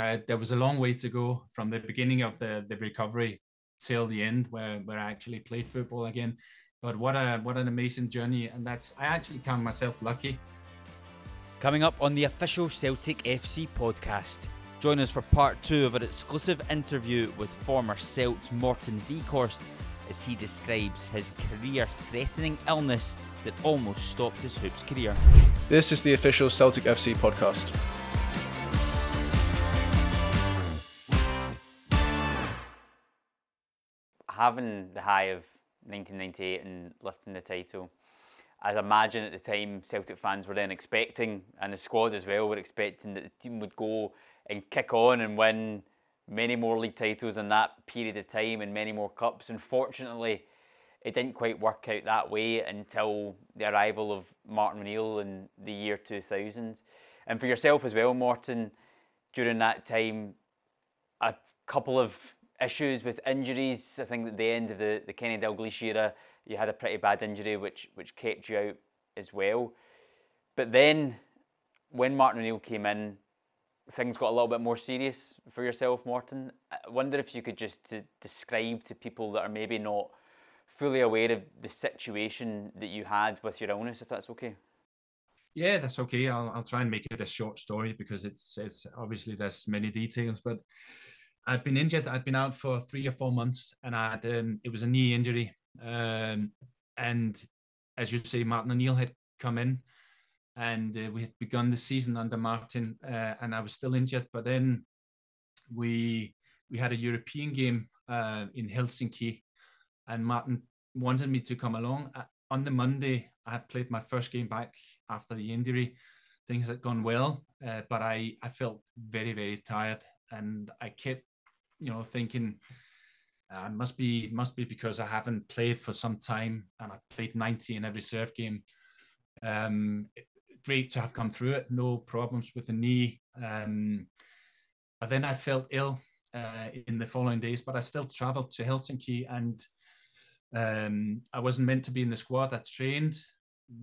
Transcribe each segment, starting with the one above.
uh, there was a long way to go from the beginning of the, the recovery till the end where, where I actually played football again. But what a what an amazing journey, and that's I actually count myself lucky. Coming up on the official Celtic FC podcast, join us for part two of an exclusive interview with former Celt Morten Wieghorst as he describes his career-threatening illness that almost stopped his hoops career. This is the official Celtic FC podcast. Having the high of 1998 and lifting the title. As I imagine at the time, Celtic fans were then expecting, and the squad as well, were expecting that the team would go and kick on and win many more league titles in that period of time and many more cups. Unfortunately, it didn't quite work out that way until the arrival of Martin O'Neill in the year 2000. And for yourself as well, Morten, during that time, a couple of issues with injuries. I think at the end of the, the Kenny Dalglish era, you had a pretty bad injury which which kept you out as well. But then when Martin O'Neill came in, things got a little bit more serious for yourself, Morten. I wonder if you could just to describe to people that are maybe not fully aware of the situation that you had with your illness, if that's okay. Yeah, that's okay. I'll, I'll try and make it a short story because it's it's obviously there's many details, but I'd been injured. I'd been out for three or four months, and I had um, it was a knee injury. Um, and as you say, Martin O'Neill had come in, and uh, we had begun the season under Martin, uh, and I was still injured. But then we we had a European game uh, in Helsinki, and Martin wanted me to come along. Uh, on the Monday, I had played my first game back after the injury. Things had gone well, uh, but I I felt very very tired, and I kept you know, thinking uh, must be must be because I haven't played for some time and I played 90 in every serve game. Um, great to have come through it, no problems with the knee. Um, but then I felt ill uh, in the following days, but I still travelled to Helsinki and um, I wasn't meant to be in the squad. I trained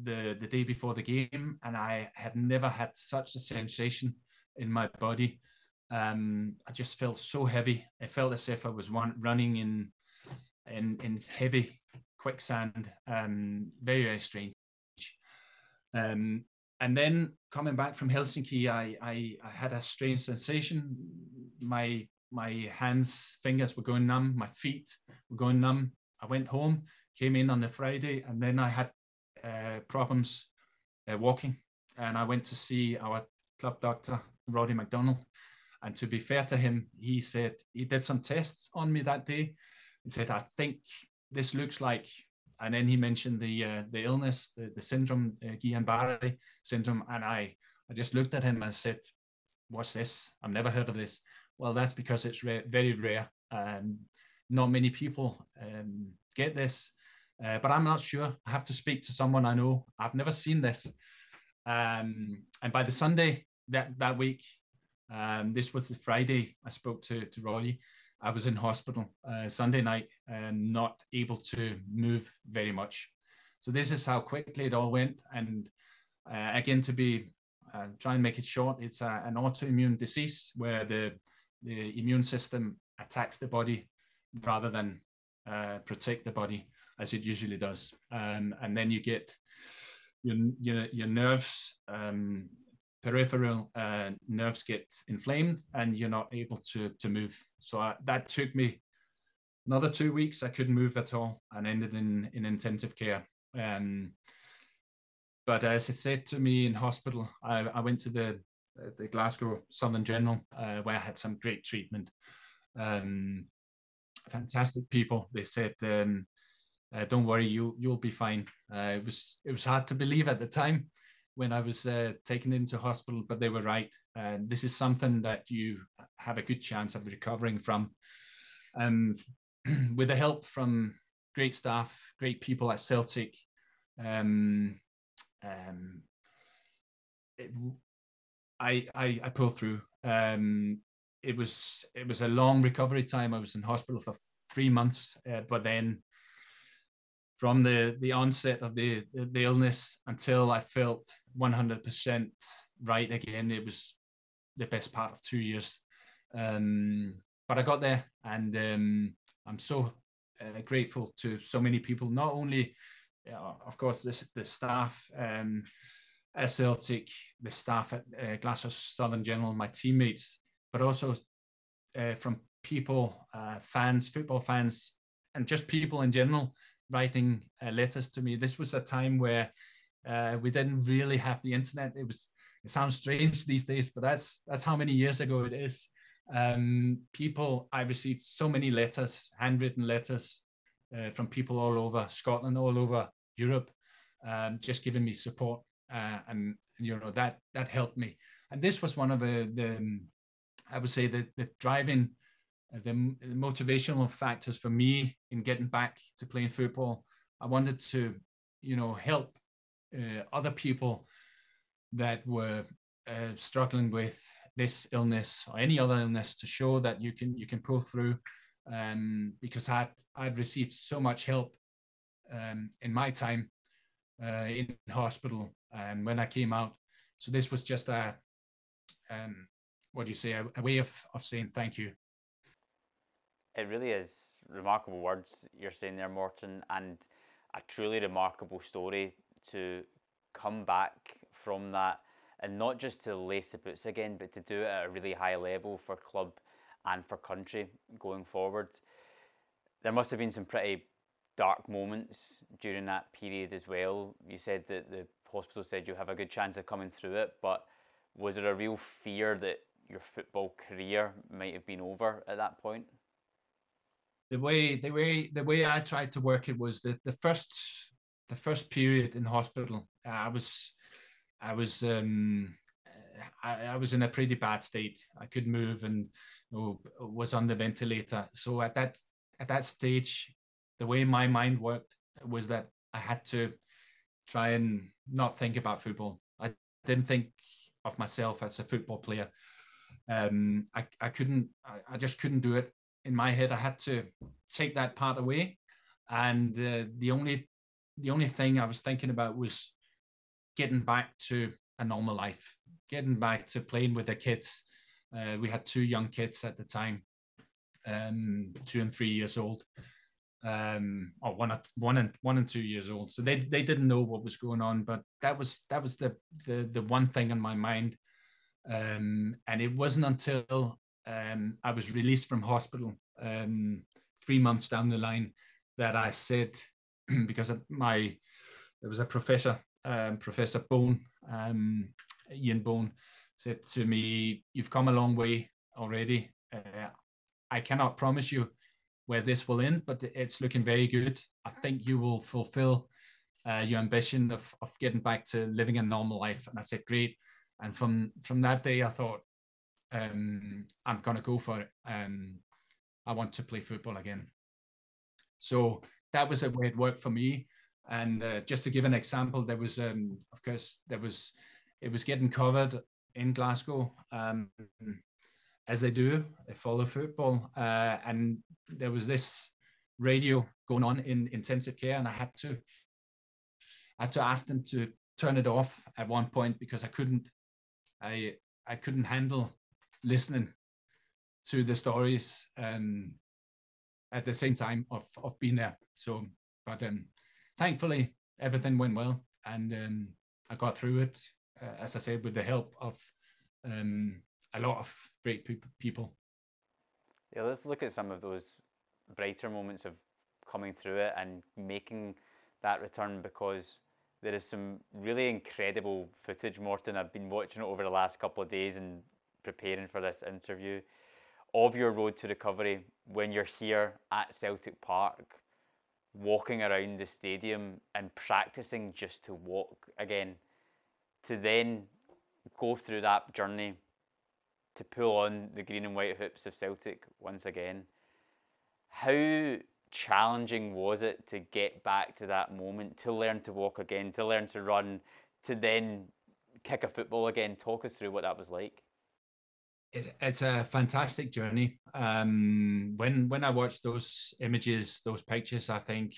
the the day before the game, and I had never had such a sensation in my body um, I just felt so heavy. I felt as if I was one, running in in in heavy quicksand. Um, very very strange. Um, and then coming back from Helsinki, I, I I had a strange sensation. My my hands, fingers were going numb. My feet were going numb. I went home, came in on the Friday, and then I had uh, problems uh, walking. And I went to see our club doctor, Roddy McDonald, and to be fair to him, he said he did some tests on me that day. He said, "I think this looks like," and then he mentioned the uh, the illness, the, the syndrome, uh, Guillain-Barré syndrome, and I I just looked at him and said, "What's this? I've never heard of this." Well, that's because it's very rare. Um, not many people um, get this, uh, but I'm not sure. I have to speak to someone I know. I've never seen this. Um, and by the Sunday that that week, um, this was the Friday I spoke to, to Roy. I was in hospital uh, Sunday night and not able to move very much. So this is how quickly it all went. And uh, again, to be uh, try and make it short, it's a, an autoimmune disease where the the immune system attacks the body rather than uh, protect the body as it usually does. Um, and then you get your your, your nerves um, peripheral uh, nerves get inflamed and you're not able to to move. So I, that took me another two weeks. I couldn't move at all and ended in in intensive care. Um, but as it said to me in hospital, I, I went to the the Glasgow Southern General uh, where I had some great treatment. Um, fantastic people. They said, um, uh, "Don't worry, you you'll be fine." Uh, it was it was hard to believe at the time, when I was uh, taken into hospital, but they were right. Uh, this is something that you have a good chance of recovering from. Um, with the help from great staff, great people at Celtic, um, um, it, I, I, I pulled through. Um, it was it was a long recovery time. I was in hospital for three months, uh, but then from the the onset of the the illness until I felt 100% right again. It was the best part of two years. Um, but I got there, and um, I'm so uh, grateful to so many people. Not only, uh, of course, this, the staff um, at Celtic, the staff at uh, Glasgow Southern General, my teammates, but also uh, from people, uh, fans, football fans, and just people in general writing uh, letters to me. This was a time where uh, we didn't really have the internet. It was it sounds strange these days, but that's that's how many years ago it is. Um, people, I received so many letters, handwritten letters uh, from people all over Scotland, all over Europe, um, just giving me support, uh, and you know that that helped me. And this was one of the, the um, I would say the the driving, uh, the motivational factors for me in getting back to playing football. I wanted to, you know, help uh, other people that were uh, struggling with this illness or any other illness to show that you can you can pull through um, because I'd I'd received so much help um, in my time uh, in hospital and when I came out. So this was just a um, what do you say? A, a way of, of saying thank you. It really is remarkable words you're saying there Morten, and a truly remarkable story to come back from that and not just to lace the boots again, but to do it at a really high level for club and for country going forward. There must have been some pretty dark moments during that period as well. You said that the hospital said you have a good chance of coming through it, but was there a real fear that your football career might have been over at that point? The way the way the way I tried to work it was that the first the first period in hospital, I was I was um, I, I, was in a pretty bad state. I could move and you know, was on the ventilator. So at that at that stage, the way my mind worked was that I had to try and not think about football. I didn't think of myself as a football player. Um, I, I couldn't, I, I, just couldn't do it in my head. I had to take that part away. And uh, the only, the only thing I was thinking about was getting back to a normal life, getting back to playing with the kids. Uh, we had two young kids at the time, um, two and three years old, um, or one, one and one and two years old. So they they didn't know what was going on, but that was that was the the the one thing on my mind. Um, and it wasn't until um, I was released from hospital um, three months down the line that I said, because my there was a professor um, Professor Bone, um, Ian Bone, said to me, You've come a long way already. Uh, I cannot promise you where this will end, but it's looking very good. I think you will fulfill uh, your ambition of, of getting back to living a normal life. And I said, Great. And from, from that day, I thought, um, I'm to go for it. Um, I want to play football again. So that was a way it worked for me. And uh, just to give an example, there was, um, of course, there was, it was getting covered in Glasgow, um, as they do. They follow football, uh, and there was this radio going on in intensive care, and I had to, I had to ask them to turn it off at one point because I couldn't, I, I couldn't handle listening to the stories um, at the same time of of being there. So, but um, thankfully, everything went well, and um, I got through it. Uh, as I said, with the help of um, a lot of great pe- people. Yeah, let's look at some of those brighter moments of coming through it and making that return because there is some really incredible footage, Morten. I've been watching it over the last couple of days and preparing for this interview of your road to recovery when you're here at Celtic Park walking around the stadium and practicing just to walk again, to then go through that journey to pull on the green and white hoops of Celtic once again. How challenging was it to get back to that moment, to learn to walk again, to learn to run, to then kick a football again? Talk us through what that was like it's a fantastic journey. Um, when when I watched those images, those pictures, I think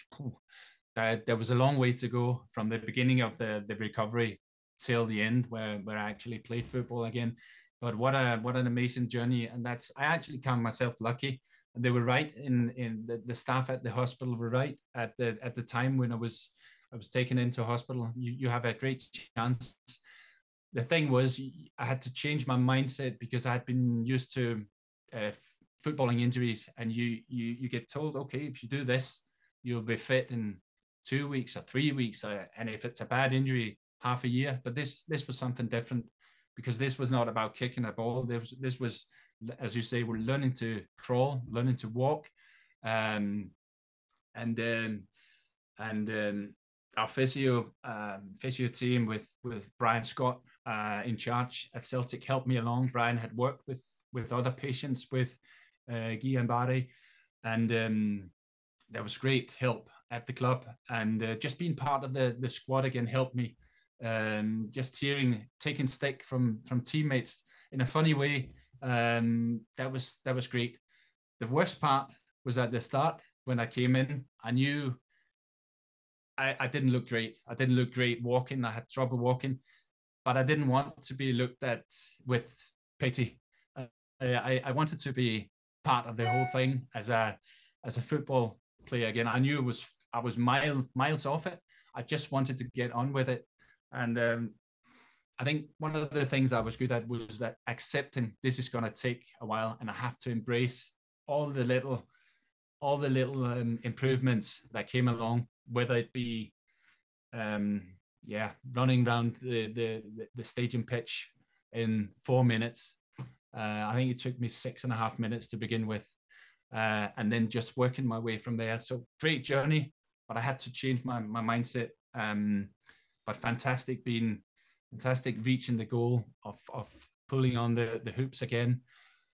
uh, there was a long way to go from the beginning of the the recovery till the end, where where I actually played football again. but what a what an amazing journey, and that's I actually count myself lucky. They were right in in the, the staff at the hospital were right at the at the time when I was I was taken into hospital. You you have a great chance. The thing was, I had to change my mindset because I had been used to uh, footballing injuries, and you you you get told, okay, if you do this, you'll be fit in two weeks or three weeks, uh, and if it's a bad injury, half a year. But this this was something different because this was not about kicking a ball. This was, this was as you say, we're learning to crawl, learning to walk, um, and um, and um, our physio um, physio team with with Brian Scott uh, in charge at Celtic helped me along. Brian had worked with with other patients with uh, Guillain-Barré, and um, there was great help at the club. And uh, just being part of the the squad again helped me. Um, just hearing taking stick from from teammates in a funny way. Um, that was that was great. The worst part was at the start when I came in. I knew I, I didn't look great. I didn't look great walking. I had trouble walking, but I didn't want to be looked at with pity. Uh, I, I wanted to be part of the whole thing as a as a football player again. I knew it was I was miles miles off it. I just wanted to get on with it, and um, I think one of the things I was good at was that accepting this is going to take a while, and I have to embrace all the little all the little um, improvements that came along whether it be um, yeah running around the, the the stadium pitch in four minutes. Uh, I think it took me six and a half minutes to begin with, uh, and then just working my way from there. So great journey, but I had to change my my mindset. Um, but fantastic being fantastic reaching the goal of of pulling on the the hoops again,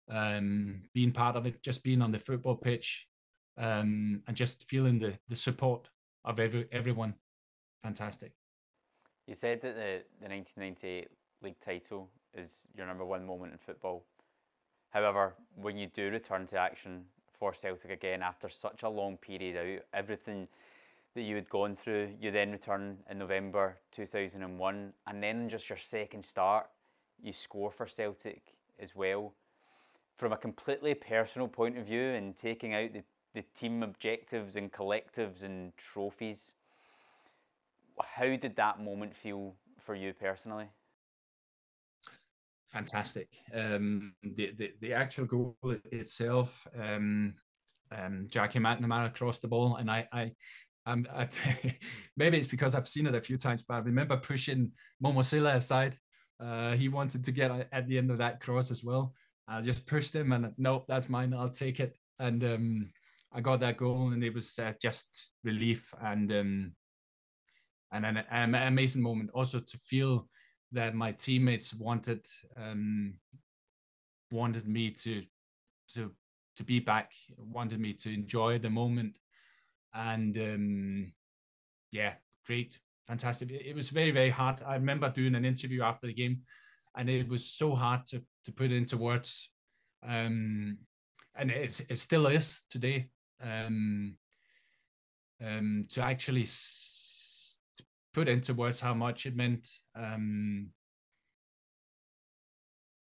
um, being part of it, just being on the football pitch, um, and just feeling the the support of every everyone. Fantastic. You said that the, the 1998 league title is your number one moment in football. However, when you do return to action for Celtic again after such a long period out, everything that you had gone through, you then return in November 2001, and then just your second start, you score for Celtic as well. From a completely personal point of view and taking out the the team objectives and collectives and trophies. How did that moment feel for you personally? Fantastic. Um, the, the the actual goal itself, um, um, Jackie McNamara crossed the ball, and I, I um, I, maybe it's because I've seen it a few times, but I remember pushing Momo Sylla aside. Uh, he wanted to get at the end of that cross as well. I just pushed him, and nope, that's mine. I'll take it. And um, I got that goal, and it was uh, just relief and um, and an, an, amazing moment. Also to feel that my teammates wanted um, wanted me to to to be back, wanted me to enjoy the moment, and um, yeah, great, fantastic. It, was very very hard. I remember doing an interview after the game, and it was so hard to to put into words. Um, and it, it still is today um, um, to actually put into words how much it meant. Um,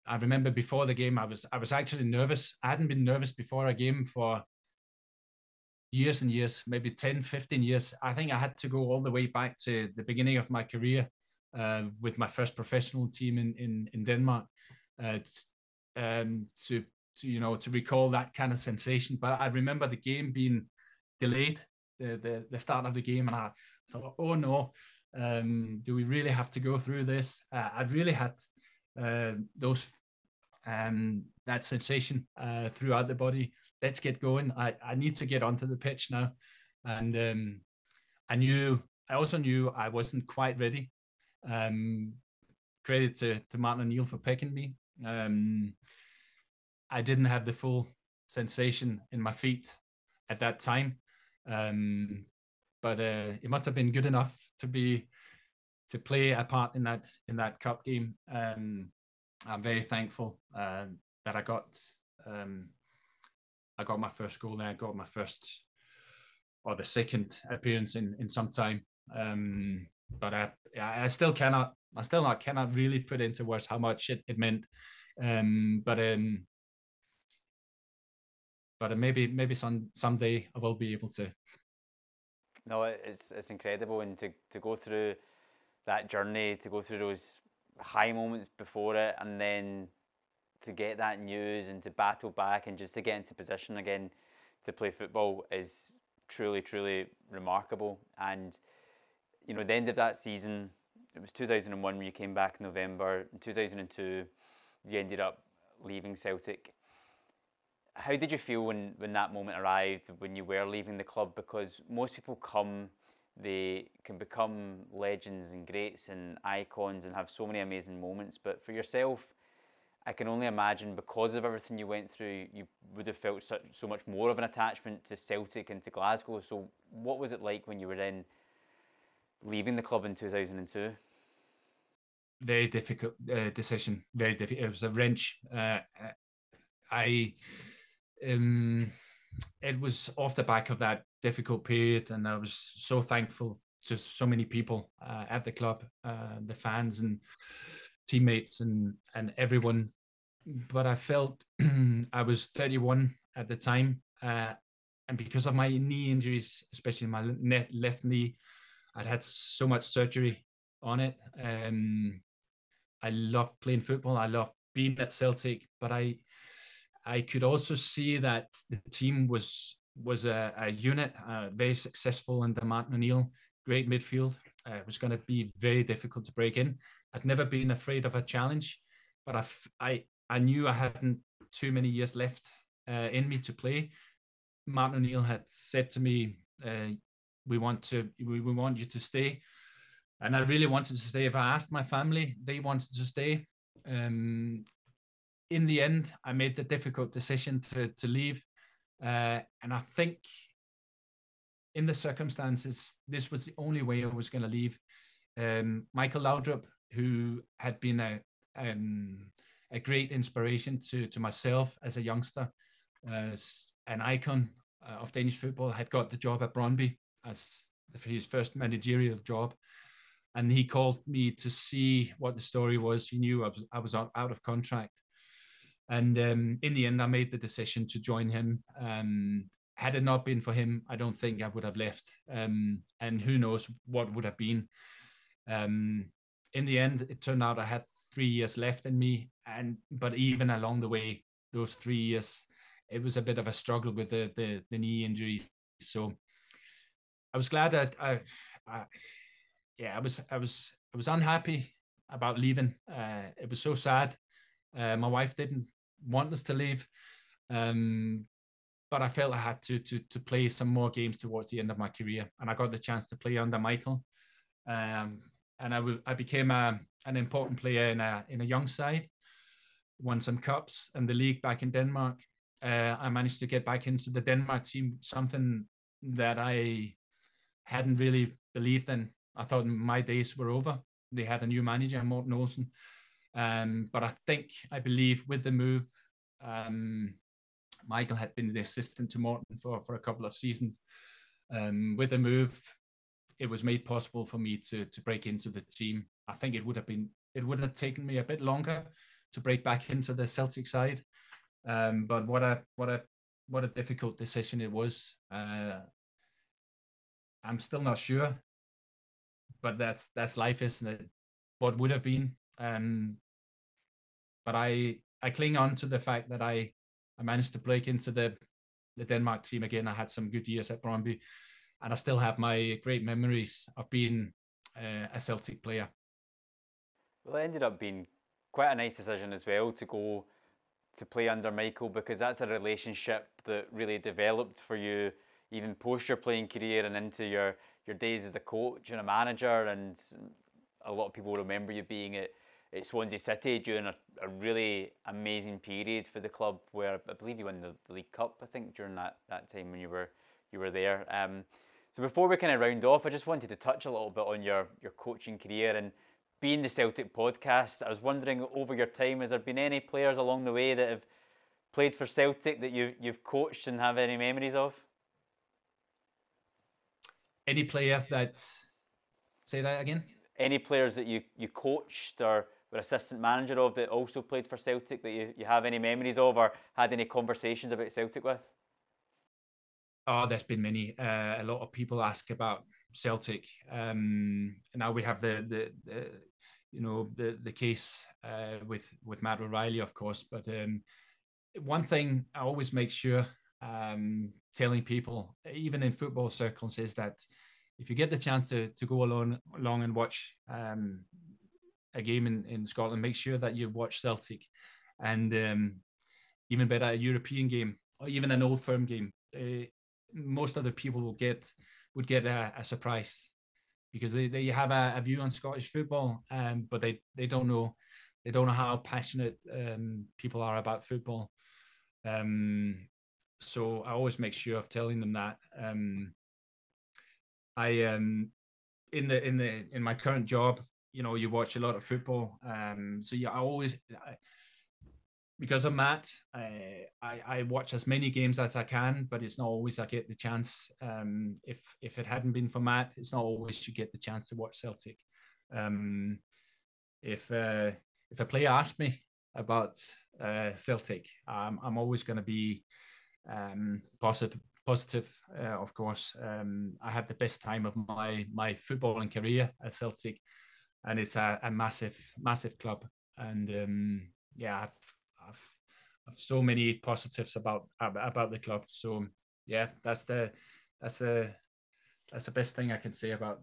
I remember before the game, I was I was actually nervous. I hadn't been nervous before a game for years and years, maybe 10, 15 years. I think I had to go all the way back to the beginning of my career uh, with my first professional team in in, in Denmark uh, um, to to you know to recall that kind of sensation. But I remember the game being delayed, the the, the start of the game, and I thought, oh no, um, do we really have to go through this? Uh, I've really had uh, those um, that sensation uh, throughout the body. Let's get going. I, I need to get onto the pitch now, and um, I knew I also knew I wasn't quite ready. Um, credit to to Martin O'Neill for picking me. Um, I didn't have the full sensation in my feet at that time. Um, but uh, it must have been good enough to be to play a part in that in that cup game. Um, I'm very thankful uh, that I got um, I got my first goal there. I got my first or the second appearance in in some time. Um, but I I still cannot I still not cannot really put into words how much it, it meant Um, but um, but maybe maybe some someday I will be able to. No, it's it's incredible, and to to go through that journey, to go through those high moments before it, and then to get that news and to battle back and just to get into position again to play football is truly, truly remarkable. And you know, the end of that season, it was 2001 when you came back in November. In 2002, you ended up leaving Celtic. How did you feel when, when that moment arrived, when you were leaving the club? Because most people come, they can become legends and greats and icons and have so many amazing moments. But for yourself, I can only imagine because of everything you went through, you would have felt such, so much more of an attachment to Celtic and to Glasgow. So, what was it like when you were in leaving the club in 2002? Very difficult uh, decision. Very difficult. It was a wrench. Uh, I, um, it was off the back of that difficult period, and I was so thankful to so many people uh, at the club, uh, the fans and teammates and and everyone but I felt I was 31 at the time, uh, and because of my knee injuries, especially my left knee, I'd had so much surgery on it. Um, I loved playing football. I loved being at Celtic, but I I could also see that the team was was a, a unit, uh, very successful under Martin O'Neill, great midfield. Uh, it was going to be very difficult to break in. I'd never been afraid of a challenge, but I, I I knew I hadn't too many years left uh, in me to play. Martin O'Neill had said to me, uh, "We want to, we, we want you to stay," and I really wanted to stay. If I asked my family, they wanted to stay. Um, in the end, I made the difficult decision to to leave, uh, and I think, in the circumstances, this was the only way I was going to leave. Um, Michael Laudrup, who had been a um, a great inspiration to to myself as a youngster, as an icon uh, of Danish football. Had got the job at Brøndby as his first managerial job, and he called me to see what the story was. He knew I was I was out of contract, and um, in the end, I made the decision to join him. Um, had it not been for him, I don't think I would have left. Um, and who knows what would have been. Um, in the end, it turned out I had three years left in me, and but even along the way, those three years, it was a bit of a struggle with the the, the knee injury. So I was glad that I, I, yeah, I was I was I was unhappy about leaving. Uh, it was so sad. Uh, my wife didn't want us to leave, um, but I felt I had to to to play some more games towards the end of my career, and I got the chance to play under Michael. Um, and I, w- I became a, an important player in a in a young side won some cups and the league back in Denmark. Uh, I managed to get back into the Denmark team, something that I hadn't really believed in. I thought my days were over. They had a new manager, Morten Olsen. Um, but I think, I believe with the move, um, Michael had been the assistant to Morten for, for a couple of seasons. Um, with the move, it was made possible for me to to break into the team. I think it would have been it would have taken me a bit longer to break back into the Celtic side. Um, but what a what a what a difficult decision it was. Uh, I'm still not sure, but that's that's life, isn't it? What would have been. Um, but I I cling on to the fact that I I managed to break into the the Denmark team again. I had some good years at Brøndby, and I still have my great memories of being uh, a Celtic player. Well, it ended up being quite a nice decision as well to go to play under Michael because that's a relationship that really developed for you even post your playing career and into your, your days as a coach and a manager and a lot of people remember you being at, at Swansea City during a, a really amazing period for the club where I believe you won the, the League Cup I think during that, that time when you were you were there. Um, so before we kind of round off, I just wanted to touch a little bit on your, your coaching career and being the Celtic podcast, I was wondering over your time, has there been any players along the way that have played for Celtic that you, you've coached and have any memories of? Any player that, say that again? Any players that you, you coached or were assistant manager of that also played for Celtic that you, you have any memories of or had any conversations about Celtic with? Oh, there's been many. Uh, a lot of people ask about Celtic. Um, now we have the, the, the you know the the case uh, with with Matt O'Riley, of course. But um, one thing I always make sure um, telling people, even in football circles, is that if you get the chance to to go along along and watch um, a game in, in Scotland, make sure that you watch Celtic, and um, even better a European game or even an Old Firm game. Uh, most other people will get would get a, a surprise because they, they have a, a, view on Scottish football, um, but they, they don't know they don't know how passionate um, people are about football. Um, so I always make sure of telling them that. Um, I um, in the in the in my current job, you know, you watch a lot of football. Um, so yeah, I always I, because of Matt, I, I, I watch as many games as I can, but it's not always I get the chance. Um, if if it hadn't been for Matt, it's not always you get the chance to watch Celtic. Um, if uh, if a player asks me about uh, Celtic, um, I'm always going to be um, positive. Positive, uh, of course. Um, I had the best time of my my footballing career at Celtic, and it's a, a massive, massive club. And um, yeah, I've I've, I've so many positives about about the club. So yeah, that's the that's the that's the best thing I can say about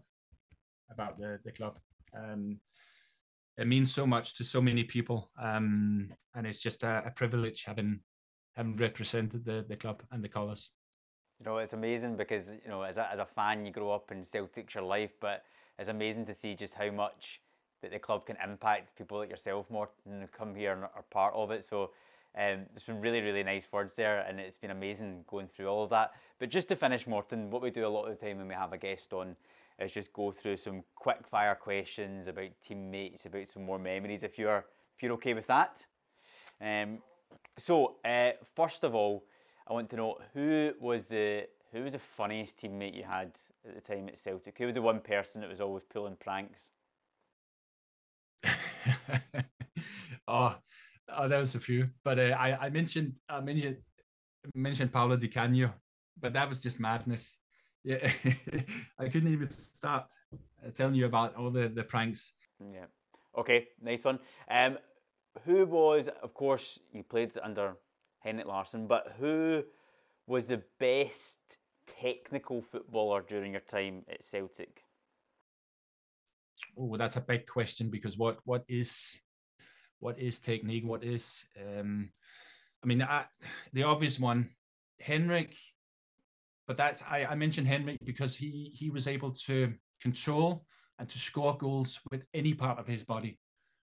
about the the club. Um, it means so much to so many people, um, and it's just a, a privilege having having represented the the club and the colours. You know, it's amazing because you know, as a, as a fan, you grow up in Celtic's your life, but it's amazing to see just how much that the club can impact people like yourself more and come here and are part of it. So um, there's some really, really nice words there, and it's been amazing going through all of that. But just to finish, Morten, what we do a lot of the time when we have a guest on is just go through some quick fire questions about teammates, about some more memories, if you're if you're okay with that. Um, so uh, first of all, I want to know who was the who was the funniest teammate you had at the time at Celtic? Who was the one person that was always pulling pranks? oh, oh, there was a few, but uh, I I mentioned I mentioned mentioned Paolo Di Canio, but that was just madness. Yeah, I couldn't even stop uh, telling you about all the the pranks. Yeah. Okay, nice one. Um, who was, of course, you played under Henrik Larsson, but who was the best technical footballer during your time at Celtic? oh, that's a big question because what what is what is technique? What is um, I mean, I, the obvious one, Henrik. But that's I, I mentioned Henrik because he he was able to control and to score goals with any part of his body,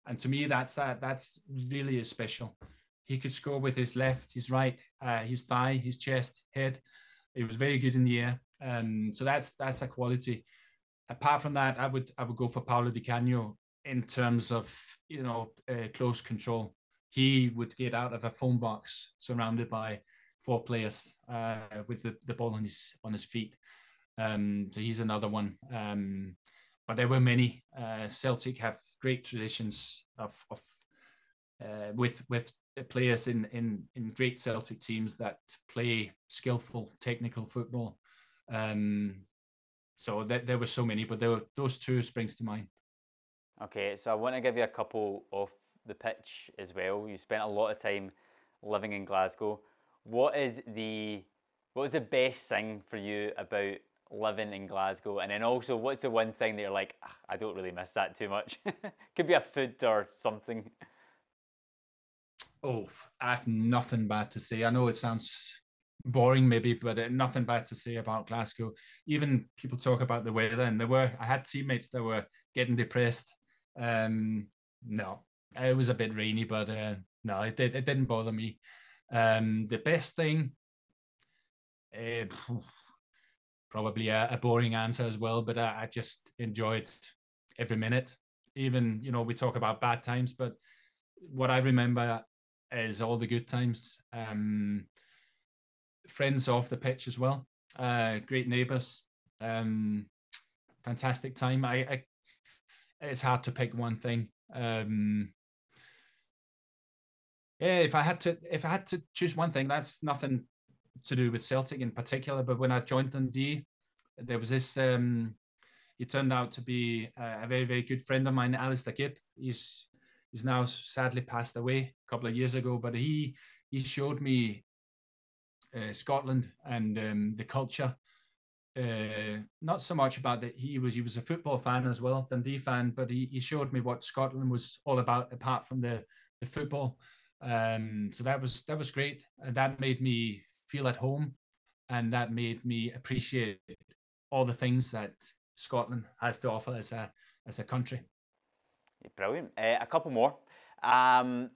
and to me that's uh, that's really special. He could score with his left, his right, uh, his thigh, his chest, head. It was very good in the air. Um, so that's that's a quality apart from that, I would I would go for Paolo Di Canio in terms of you know uh, close control. He would get out of a phone box surrounded by four players uh, with the, the ball on his on his feet. Um, so he's another one. Um, but there were many. Uh, Celtic have great traditions of, of uh, with with players in, in in great Celtic teams that play skillful, technical football. Um, so th- there were so many, but there were those two springs to mind. Okay, so I want to give you a couple off the pitch as well. You spent a lot of time living in Glasgow. What is the what was the best thing for you about living in Glasgow? And then also, what's the one thing that you're like, ah, I don't really miss that too much? Could be a food or something. Oh, I have nothing bad to say. I know it sounds boring maybe, but uh, nothing bad to say about Glasgow. Even people talk about the weather, and there were I had teammates that were getting depressed. Um, no, it was a bit rainy, but uh, no, it, it, it didn't bother me. Um, the best thing, uh, probably a, a, boring answer as well, but I, I just enjoyed every minute. Even you know we talk about bad times, but what I remember is all the good times. Um, friends off the pitch as well. Uh, great neighbours. Um, fantastic time. I, I, it's hard to pick one thing. Um, yeah, if I had to, if I had to choose one thing, that's nothing to do with Celtic in particular. But when I joined Dundee, there was this. Um, he turned out to be a, very, very good friend of mine, Alistair Gibb. He's he's now sadly passed away a couple of years ago, but he he showed me uh, Scotland and um, the culture. Uh, not so much about that he was he was a football fan as well, Dundee fan, but he, he showed me what Scotland was all about apart from the the football. Um, so that was that was great, and that made me feel at home, and that made me appreciate all the things that Scotland has to offer as a as a country. Brilliant. Uh, a couple more. Um,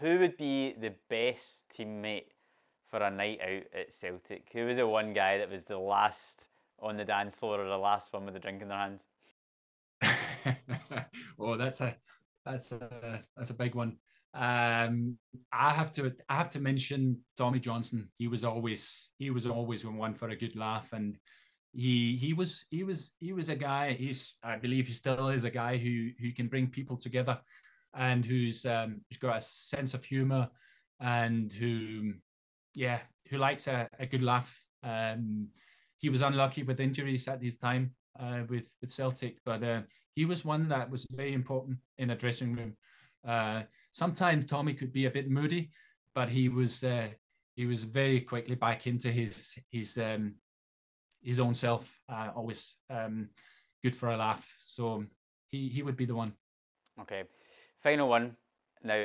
who would be the best teammate for a night out at Celtic? Who was the one guy that was the last on the dance floor or the last one with the drink in their hand? oh, that's a that's a that's a big one. Um, I have to I have to mention Tommy Johnson. He was always he was always one for a good laugh, and he he was he was he was a guy. He's I believe he still is a guy who who can bring people together, and who's um, who's got a sense of humor, and who yeah who likes a, a good laugh. Um, he was unlucky with injuries at his time uh, with with Celtic, but uh, he was one that was very important in a dressing room. Uh, sometimes Tommy could be a bit moody, but he was uh, he was very quickly back into his his um, his own self. Uh, always um, good for a laugh. So he he would be the one. Okay, final one. Now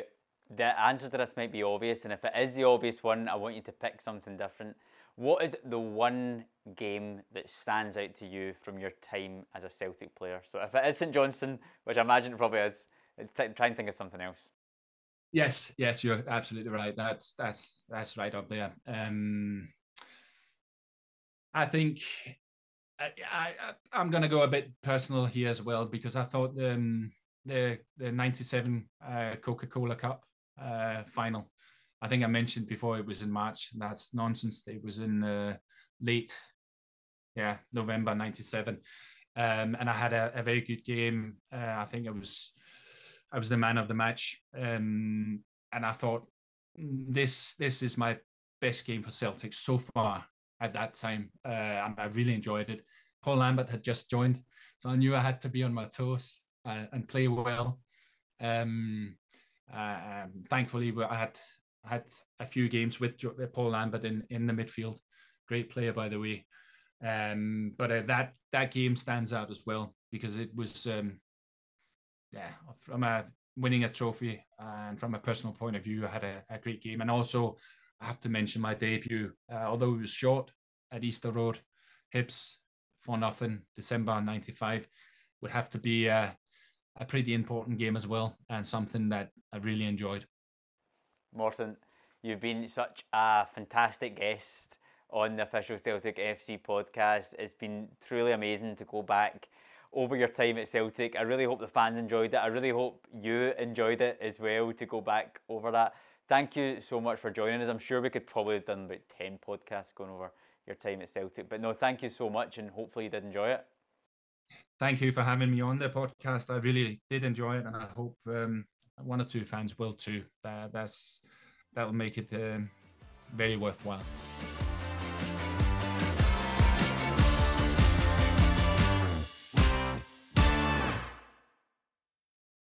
the answer to this might be obvious, and if it is the obvious one, I want you to pick something different. What is the one game that stands out to you from your time as a Celtic player? So if it is St Johnstone, which I imagine it probably is, try and think of something else. Yes, yes, you're absolutely right. That's that's that's right up there. Um, I think I, I I'm going to go a bit personal here as well because I thought um, the the '97 uh, Coca Cola Cup uh, final. I think I mentioned before it was in March. That's nonsense. It was in uh, late, yeah, November '97, um, and I had a, a very good game. Uh, I think it was I was the man of the match, um, and I thought mm, this this is my best game for Celtic so far at that time, uh, and I really enjoyed it. Paul Lambert had just joined, so I knew I had to be on my toes uh, and play well. Um, uh, um, thankfully, I had had a few games with Paul Lambert in in the midfield. Great player, by the way. Um, but uh, that that game stands out as well because it was um, yeah, from a winning a trophy and from a personal point of view, I had a, a great game. And also, I have to mention my debut, uh, although it was short at Easter Road, Hibs for nothing, December '95, would have to be a, a pretty important game as well, and something that I really enjoyed. Morten, you've been such a fantastic guest on the official Celtic FC podcast. It's been truly amazing to go back over your time at Celtic. I really hope the fans enjoyed it. I really hope you enjoyed it as well to go back over that. Thank you so much for joining us. I'm sure we could probably have done about 10 podcasts going over your time at Celtic. But no, thank you so much and hopefully you did enjoy it. Thank you for having me on the podcast. I really did enjoy it and I hope um, one or two fans will too. Uh, that's That'll make it um, very worthwhile.